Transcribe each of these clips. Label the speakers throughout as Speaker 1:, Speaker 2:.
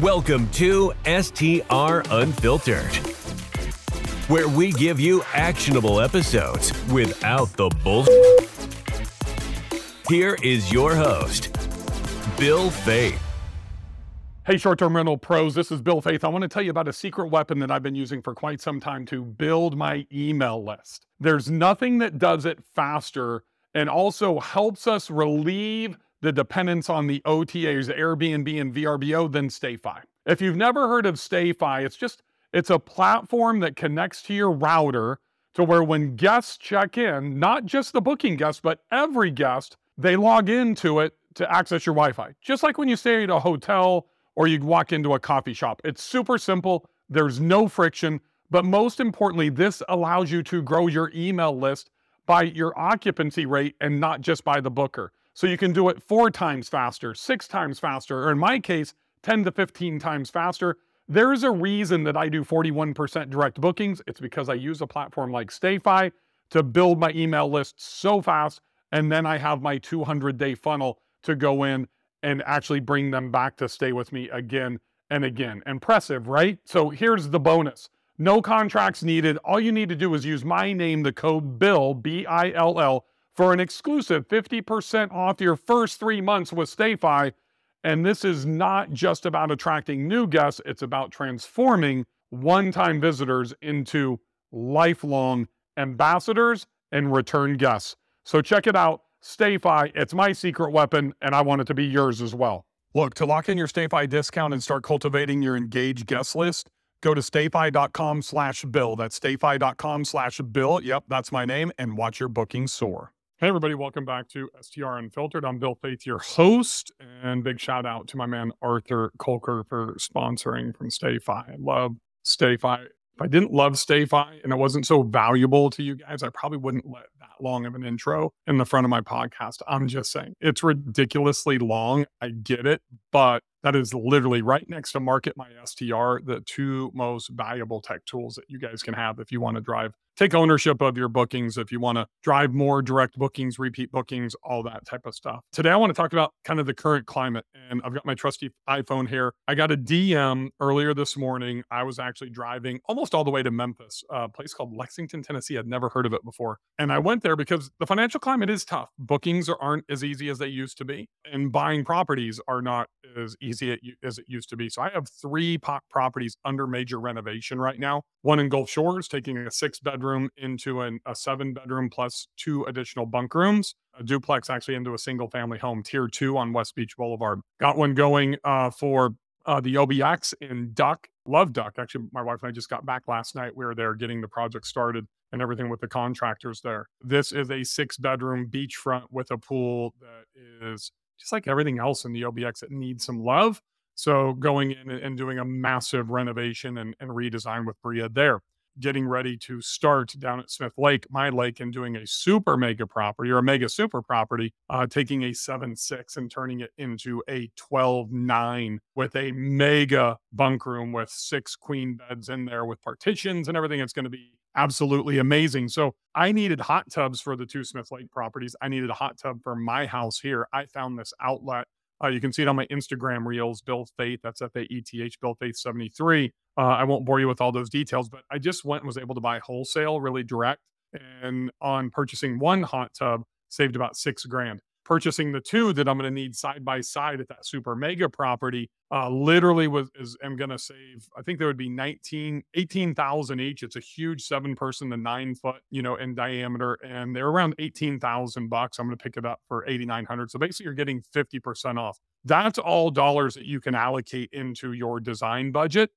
Speaker 1: Welcome to STR Unfiltered, where we give you actionable episodes without the bull. Here is your host, Bill Faeth.
Speaker 2: Hey, short term rental pros, this is Bill Faeth. I want to tell you about a secret weapon that I've been using for quite some time to build my email list. There's nothing that does it faster and also helps us relieve the dependence on the OTAs, Airbnb and VRBO then StayFi. If you've never heard of StayFi, it's just it's a platform that connects to your router to where when guests check in, not just the booking guest, but every guest, they log into it to access your Wi-Fi. Just like when you stay at a hotel or you walk into a coffee shop. It's super simple. There's no friction, but most importantly, this allows you to grow your email list by your occupancy rate and not just by the booker. So you can do it four times faster, six times faster, or in my case, 10 to 15 times faster. There's a reason that I do 41% direct bookings. It's because I use a platform like StayFi to build my email list so fast. And then I have my 200 day funnel to go in and actually bring them back to stay with me again and again. Impressive, right? So here's the bonus no contracts needed. All you need to do is use my name, the code BILL, B I L L for an exclusive 50% off your first three months with StayFi. And this is not just about attracting new guests, it's about transforming one time visitors into lifelong ambassadors and return guests. So check it out. StayFi, it's my secret weapon, and I want it to be yours as well. Look, to lock in your StayFi discount and start cultivating your engaged guest list, go to stayfi.com slash bill. That's stayfi.com slash bill. Yep, that's my name, and watch your bookings soar. Hey, everybody, welcome back to STR Unfiltered. I'm Bill Faeth, your host, and big shout out to my man Arthur Kolker for sponsoring from StayFi. I love StayFi. If I didn't love StayFi and it wasn't so valuable to you guys, I probably wouldn't let that long of an intro in the front of my podcast. I'm just saying it's ridiculously long. I get it, but that is literally right next to Market My STR, the two most valuable tech tools that you guys can have if you want to drive take ownership of your bookings if you want to drive more direct bookings, repeat bookings, all that type of stuff. Today, I want to talk about kind of the current climate. And I've got my trusty iPhone here. I got a DM earlier this morning. I was actually driving almost all the way to Memphis, a place called Lexington, Tennessee. I'd never heard of it before. And I went there because the financial climate is tough. Bookings aren't as easy as they used to be, and buying properties are not as easy as it used to be. So I have three properties under major renovation right now. One in Gulf Shores, taking a six bedroom into an, a seven bedroom plus two additional bunk rooms, a duplex actually into a single family home, tier two on West Beach Boulevard. Got one going uh, for uh, the OBX in Duck. Love Duck. Actually, my wife and I just got back last night. We were there getting the project started and everything with the contractors there. This is a six bedroom beachfront with a pool that is just like everything else in the OBX that needs some love. So going in and doing a massive renovation and, and redesign with Bria there getting ready to start down at Smith Lake, my lake, and doing a super mega property or a mega super property, uh, taking a 7 6 and turning it into a 12 9 with a mega bunk room with six queen beds in there with partitions and everything. It's going to be absolutely amazing. So I needed hot tubs for the two Smith Lake properties. I needed a hot tub for my house here. I found this outlet uh, you can see it on my Instagram reels, Bill Faeth. That's F A E T H, Bill Faeth 73. Uh, I won't bore you with all those details, but I just went and was able to buy wholesale, really direct. And on purchasing one hot tub, saved about six grand purchasing the two that I'm going to need side by side at that super mega property uh, literally was is am going to save I think there would be 19 18,000 each. It's a huge 7 person to 9 foot you know in diameter and they're around 18,000 bucks. I'm going to pick it up for 8900 so basically you're getting 50% off. That's all dollars that you can allocate into your design budget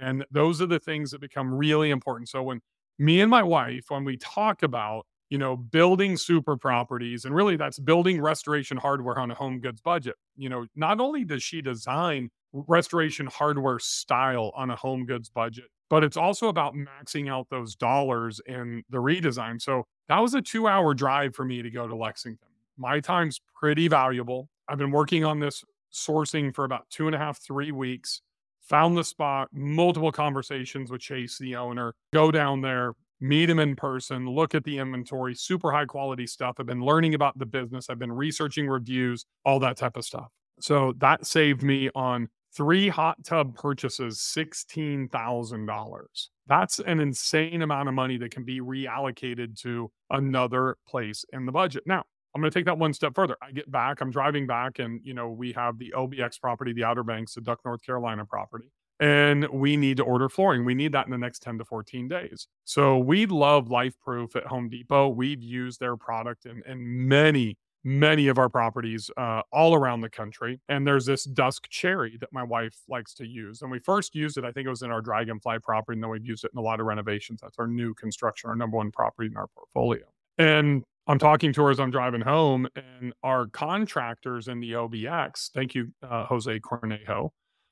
Speaker 2: and those are the things that become really important. So when me and my wife when we talk about you know, building super properties. And really, that's building restoration hardware on a home goods budget. You know, not only does she design restoration hardware style on a home goods budget, but it's also about maxing out those dollars in the redesign. So that was a two hour drive for me to go to Lexington. My time's pretty valuable. I've been working on this sourcing for about two and a half, three weeks. Found the spot, multiple conversations with Chase, the owner, go down there, meet him in person, look at the inventory, super high quality stuff. I've been learning about the business, I've been researching reviews, all that type of stuff. So that saved me on Three hot tub purchases, $16,000. That's an insane amount of money that can be reallocated to another place in the budget. Now, I'm going to take that one step further. I get back, I'm driving back, and you know, we have the OBX property, the Outer Banks, the Duck, North Carolina property, and we need to order flooring. We need that in the next 10 to 14 days. So we love LifeProof at Home Depot. We've used their product in, in many many of our properties uh, all around the country. And there's this dusk cherry that my wife likes to use. And we first used it, I think it was in our Dragonfly property, and then we've used it in a lot of renovations. That's our new construction, our number one property in our portfolio. And I'm talking to her as I'm driving home, and our contractors in the OBX, thank you, uh, Jose Cornejo,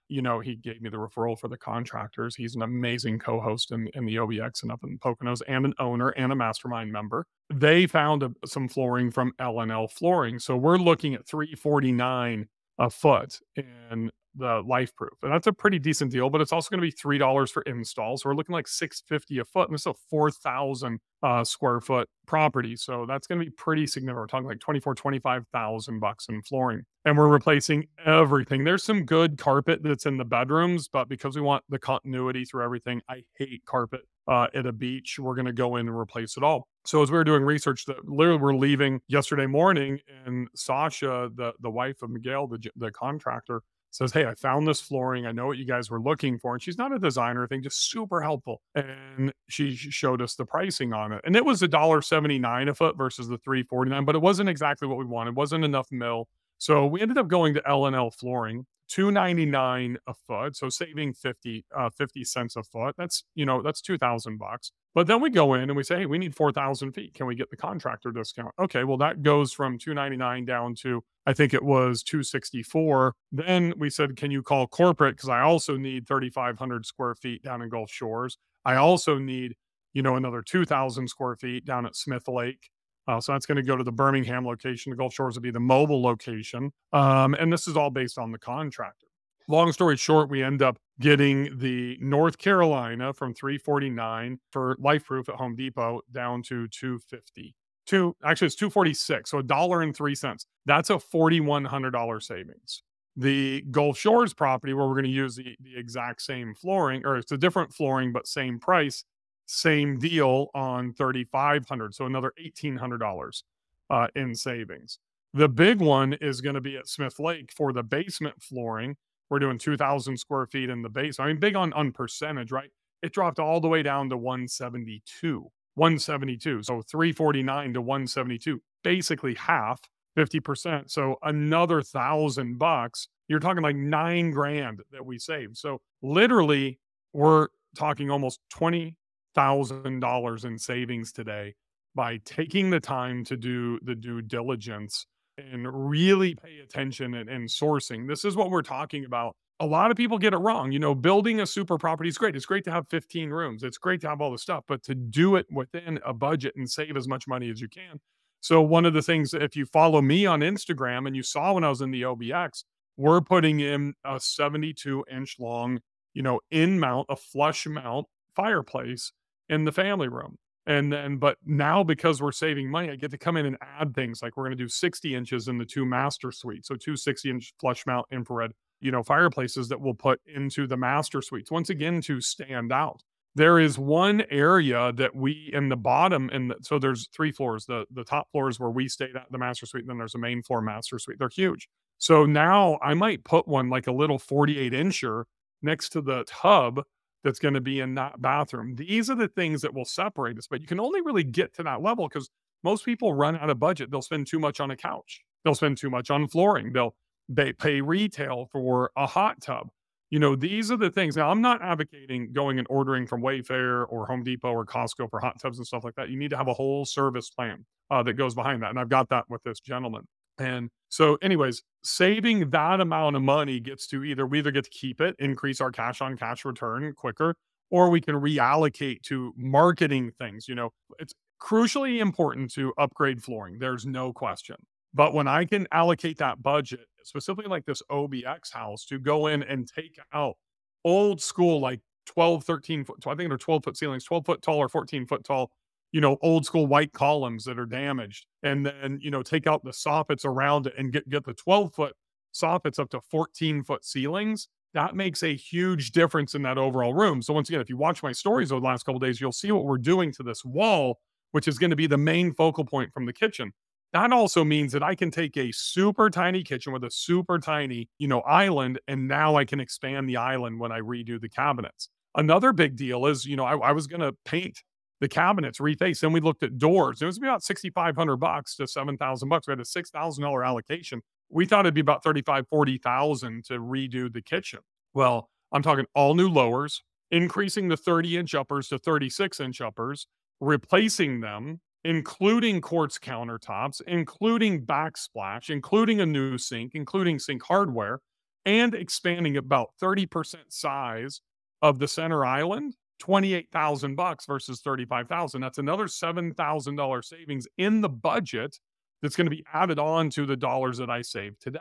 Speaker 2: you know, he gave me the referral for the contractors. He's an amazing co-host in, in the OBX and up in Poconos and an owner and a mastermind member. They found a, some flooring from LNL flooring. So we're looking at 349 a foot in the life proof And that's a pretty decent deal, but it's also going to be $3 for install. So we're looking like 650 a foot and it's a 4,000 uh, square foot property. So that's going to be pretty significant. We're talking like 24, 25,000 bucks in flooring and we're replacing everything. There's some good carpet that's in the bedrooms, but because we want the continuity through everything, I hate carpet uh, at a beach. We're going to go in and replace it all. So as we were doing research, that literally we're leaving yesterday morning, and Sasha, the the wife of Miguel, the the contractor, says, Hey, I found this flooring. I know what you guys were looking for. And she's not a designer thing, just super helpful. And she showed us the pricing on it. And it was a dollar seventy nine a foot versus the three forty nine, but it wasn't exactly what we wanted. It wasn't enough mill. So we ended up going to LNL flooring. 299 a foot so saving 50 uh 50 cents a foot. That's you know that's 2000 bucks. But then we go in and we say hey we need 4000 feet. Can we get the contractor discount? Okay well that goes from 299 down to i think it was 264 then we said can you call corporate? Because i also need 3500 square feet down in gulf shores. I also need you know another 2000 square feet down at smith lake uh, so that's going to go to the Birmingham location. The Gulf Shores will be the mobile location. Um, and this is all based on the contractor. Long story short, we end up getting the North Carolina from 349 for life LifeProof at Home Depot down to 250. Two actually it's 246, so a dollar and three cents. That's a $4,100 savings. The Gulf Shores property, where we're going to use the, the exact same flooring, or it's a different flooring, but same price, same deal on 3500 so another $1800 uh, in savings. The big one is going to be at smith lake for the basement flooring. We're doing 2000 square feet in the base i mean big on on percentage right? It dropped all the way down to 172 172 so 349 to 172 basically half 50% so another thousand bucks. You're talking like nine grand that we saved so literally we're talking almost 20 thousand dollars in savings today by taking the time to do the due diligence and really pay attention and, and sourcing. This is what we're talking about. A lot of people get it wrong. You know, building a super property is great. It's great to have 15 rooms. It's great to have all the stuff, but to do it within a budget and save as much money as you can. So, one of the things, if you follow me on Instagram and you saw when I was in the OBX, we're putting in a 72 inch long, you know, in mount, a flush mount fireplace in the family room. And then, but now because we're saving money, I get to come in and add things like we're going to do 60 inches in the two master suites. So two 60 inch flush mount infrared, you know, fireplaces that we'll put into the master suites. Once again, to stand out. There is one area that we in the bottom, and so there's three floors. The the top floor is where we stayed at the master suite, and then there's a main floor master suite. They're huge. So now I might put one like a little 48 incher next to the tub that's going to be in that bathroom. These are the things that will separate us, but you can only really get to that level because most people run out of budget. They'll spend too much on a couch. They'll spend too much on flooring. They'll they pay retail for a hot tub. You know, these are the things. Now, I'm not advocating going and ordering from Wayfair or Home Depot or Costco for hot tubs and stuff like that. You need to have a whole service plan uh, that goes behind that. And I've got that with this gentleman. And so, anyways, saving that amount of money gets to either we either get to keep it, increase our cash on cash return quicker, or we can reallocate to marketing things. You know, it's crucially important to upgrade flooring. There's no question. But when I can allocate that budget, specifically like this OBX house, to go in and take out old school, like 12, 13 foot, I think they're 12 foot ceilings, 12 foot tall or 14 foot tall you know, old school white columns that are damaged, and then you know take out the soffits around it and get get the 12 foot soffits up to 14 foot ceilings. that makes a huge difference in that overall room. So once again, if you watch my stories over the last couple days, you'll see what we're doing to this wall, which is going to be the main focal point from the kitchen. That also means that I can take a super tiny kitchen with a super tiny, you know, island, and now I can expand the island when I redo the cabinets. Another big deal is, you know, I, I was going to paint the cabinets, refaced. Then we looked at doors. It was about 6,500 bucks to 7,000 bucks. We had a $6,000 allocation. We thought it'd be about 35, 40,000 to redo the kitchen. Well, I'm talking all new lowers, increasing the 30 inch uppers to 36 inch uppers, replacing them, including quartz countertops, including backsplash, including a new sink, including sink hardware, and expanding about 30% size of the center island 28,000 bucks versus 35,000. That's another $7,000 savings in the budget that's going to be added on to the dollars that I save today.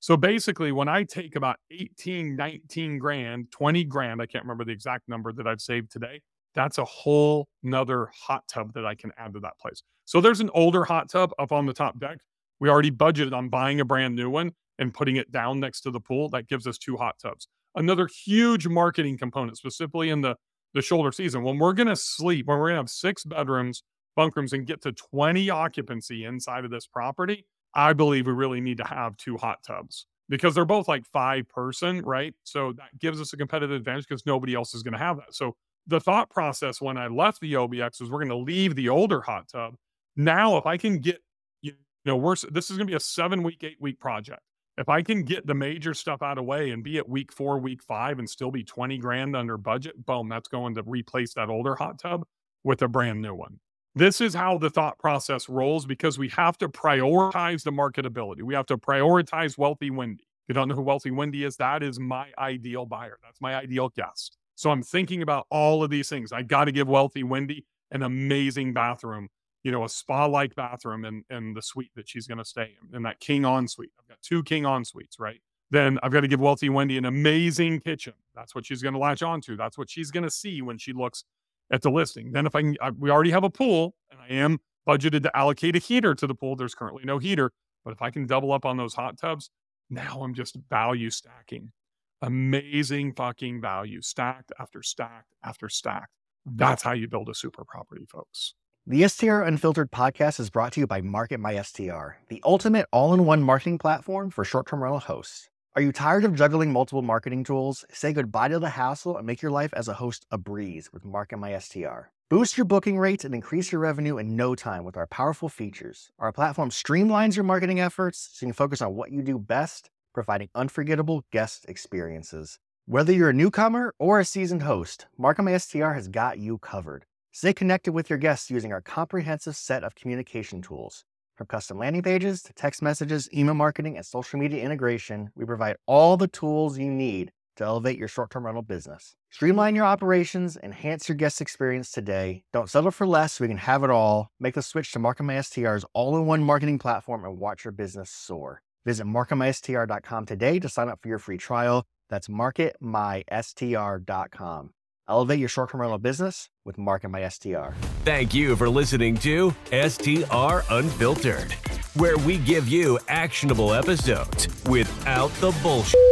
Speaker 2: So basically, when I take about 18, 19 grand, 20 grand, I can't remember the exact number that I've saved today, that's a whole nother hot tub that I can add to that place. So there's an older hot tub up on the top deck. We already budgeted on buying a brand new one and putting it down next to the pool. That gives us two hot tubs. Another huge marketing component, specifically in the the shoulder season. When we're going to sleep, when we're going to have six bedrooms, bunk rooms, and get to 20 occupancy inside of this property, I believe we really need to have two hot tubs because they're both like five person, right? So that gives us a competitive advantage because nobody else is going to have that. So the thought process when I left the OBX was we're going to leave the older hot tub. Now, if I can get, you know, we're, this is going to be a seven week, eight week project if I can get the major stuff out of the way and be at week four, week five, and still be 20 grand under budget, boom, that's going to replace that older hot tub with a brand new one. This is how the thought process rolls because we have to prioritize the marketability. We have to prioritize Wealthy Wendy. If you don't know who Wealthy Wendy is, that is my ideal buyer. That's my ideal guest. So I'm thinking about all of these things. I got to give Wealthy Wendy an amazing bathroom you know, a spa like bathroom in, in the suite that she's going to stay in, in that king en suite. I've got two king en suites, right? Then I've got to give Wealthy Wendy an amazing kitchen. That's what she's going to latch onto. That's what she's going to see when she looks at the listing. Then if I can, I, we already have a pool and I am budgeted to allocate a heater to the pool. There's currently no heater, but if I can double up on those hot tubs, now I'm just value stacking. Amazing fucking value stacked after stacked after stacked. That's how you build a super property, folks.
Speaker 3: The STR Unfiltered podcast is brought to you by Market My STR, the ultimate all in one marketing platform for short term rental hosts. Are you tired of juggling multiple marketing tools? Say goodbye to the hassle and make your life as a host a breeze with Market My STR. Boost your booking rates and increase your revenue in no time with our powerful features. Our platform streamlines your marketing efforts so you can focus on what you do best, providing unforgettable guest experiences. Whether you're a newcomer or a seasoned host, Market My STR has got you covered. Stay connected with your guests using our comprehensive set of communication tools. From custom landing pages to text messages, email marketing, and social media integration, we provide all the tools you need to elevate your short term rental business. Streamline your operations, enhance your guest experience today. Don't settle for less so we can have it all. Make the switch to MarketMySTR's all in one marketing platform and watch your business soar. Visit marketmystr.com today to sign up for your free trial. That's marketmystr.com. Elevate your short term rental business with Market My STR.
Speaker 1: Thank you for listening to STR Unfiltered, where we give you actionable episodes without the bullshit.